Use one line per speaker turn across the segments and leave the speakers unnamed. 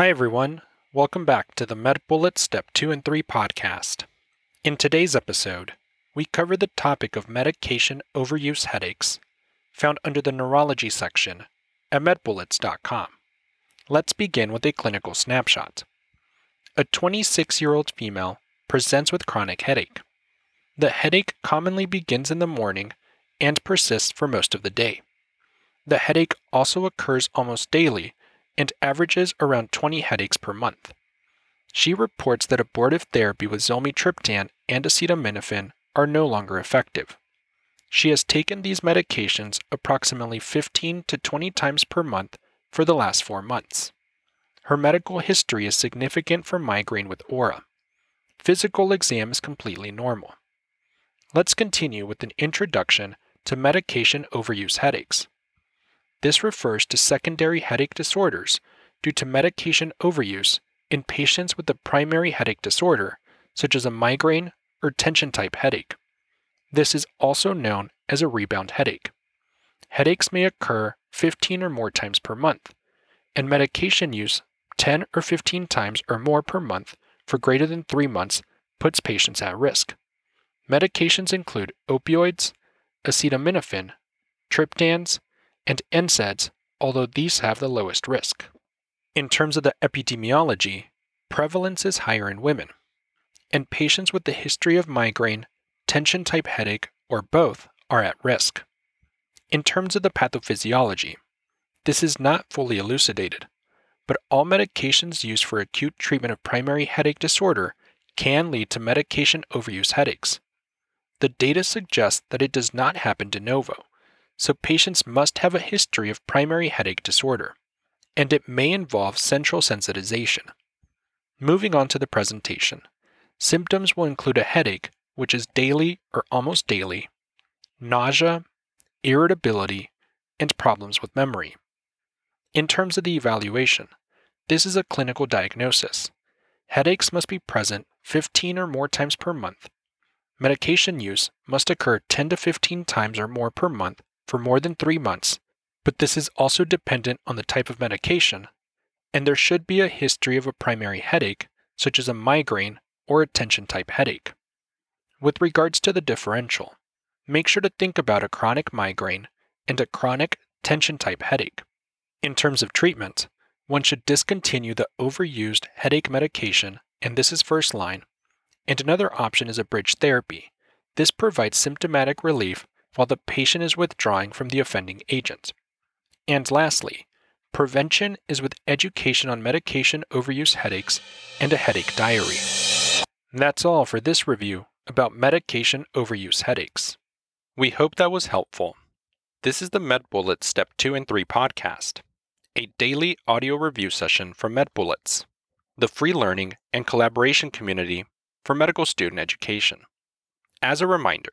Hi, everyone. Welcome back to the MedBullets Step 2 and 3 podcast. In today's episode, we cover the topic of medication overuse headaches, found under the neurology section at medbullets.com. Let's begin with a clinical snapshot. A 26 year old female presents with chronic headache. The headache commonly begins in the morning and persists for most of the day. The headache also occurs almost daily and averages around 20 headaches per month. She reports that abortive therapy with zolmitriptan and acetaminophen are no longer effective. She has taken these medications approximately 15 to 20 times per month for the last four months. Her medical history is significant for migraine with aura. Physical exam is completely normal. Let's continue with an introduction to medication overuse headaches. This refers to secondary headache disorders due to medication overuse in patients with a primary headache disorder, such as a migraine or tension type headache. This is also known as a rebound headache. Headaches may occur 15 or more times per month, and medication use 10 or 15 times or more per month for greater than three months puts patients at risk. Medications include opioids, acetaminophen, triptans, and NSAIDs, although these have the lowest risk. In terms of the epidemiology, prevalence is higher in women, and patients with a history of migraine, tension type headache, or both are at risk. In terms of the pathophysiology, this is not fully elucidated, but all medications used for acute treatment of primary headache disorder can lead to medication overuse headaches. The data suggests that it does not happen de novo, so patients must have a history of primary headache disorder, and it may involve central sensitization. Moving on to the presentation, symptoms will include a headache, which is daily or almost daily, nausea, irritability, and problems with memory. In terms of the evaluation, this is a clinical diagnosis. Headaches must be present 15 or more times per month. Medication use must occur 10 to 15 times or more per month for more than three months, but this is also dependent on the type of medication, and there should be a history of a primary headache, such as a migraine or a tension type headache. With regards to the differential, make sure to think about a chronic migraine and a chronic tension type headache. In terms of treatment, one should discontinue the overused headache medication, and this is first line, and another option is a bridge therapy. This provides symptomatic relief while the patient is withdrawing from the offending agent. And lastly, prevention is with education on medication overuse headaches and a headache diary. That's all for this review about medication overuse headaches. We hope that was helpful. This is the MedBullets Step 2 and 3 podcast, a daily audio review session from MedBullets, the free learning and collaboration community for medical student education. As a reminder,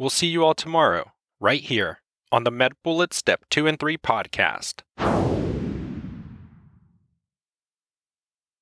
We'll see you all tomorrow, right here on the MedBullets Step 2 and 3 podcast.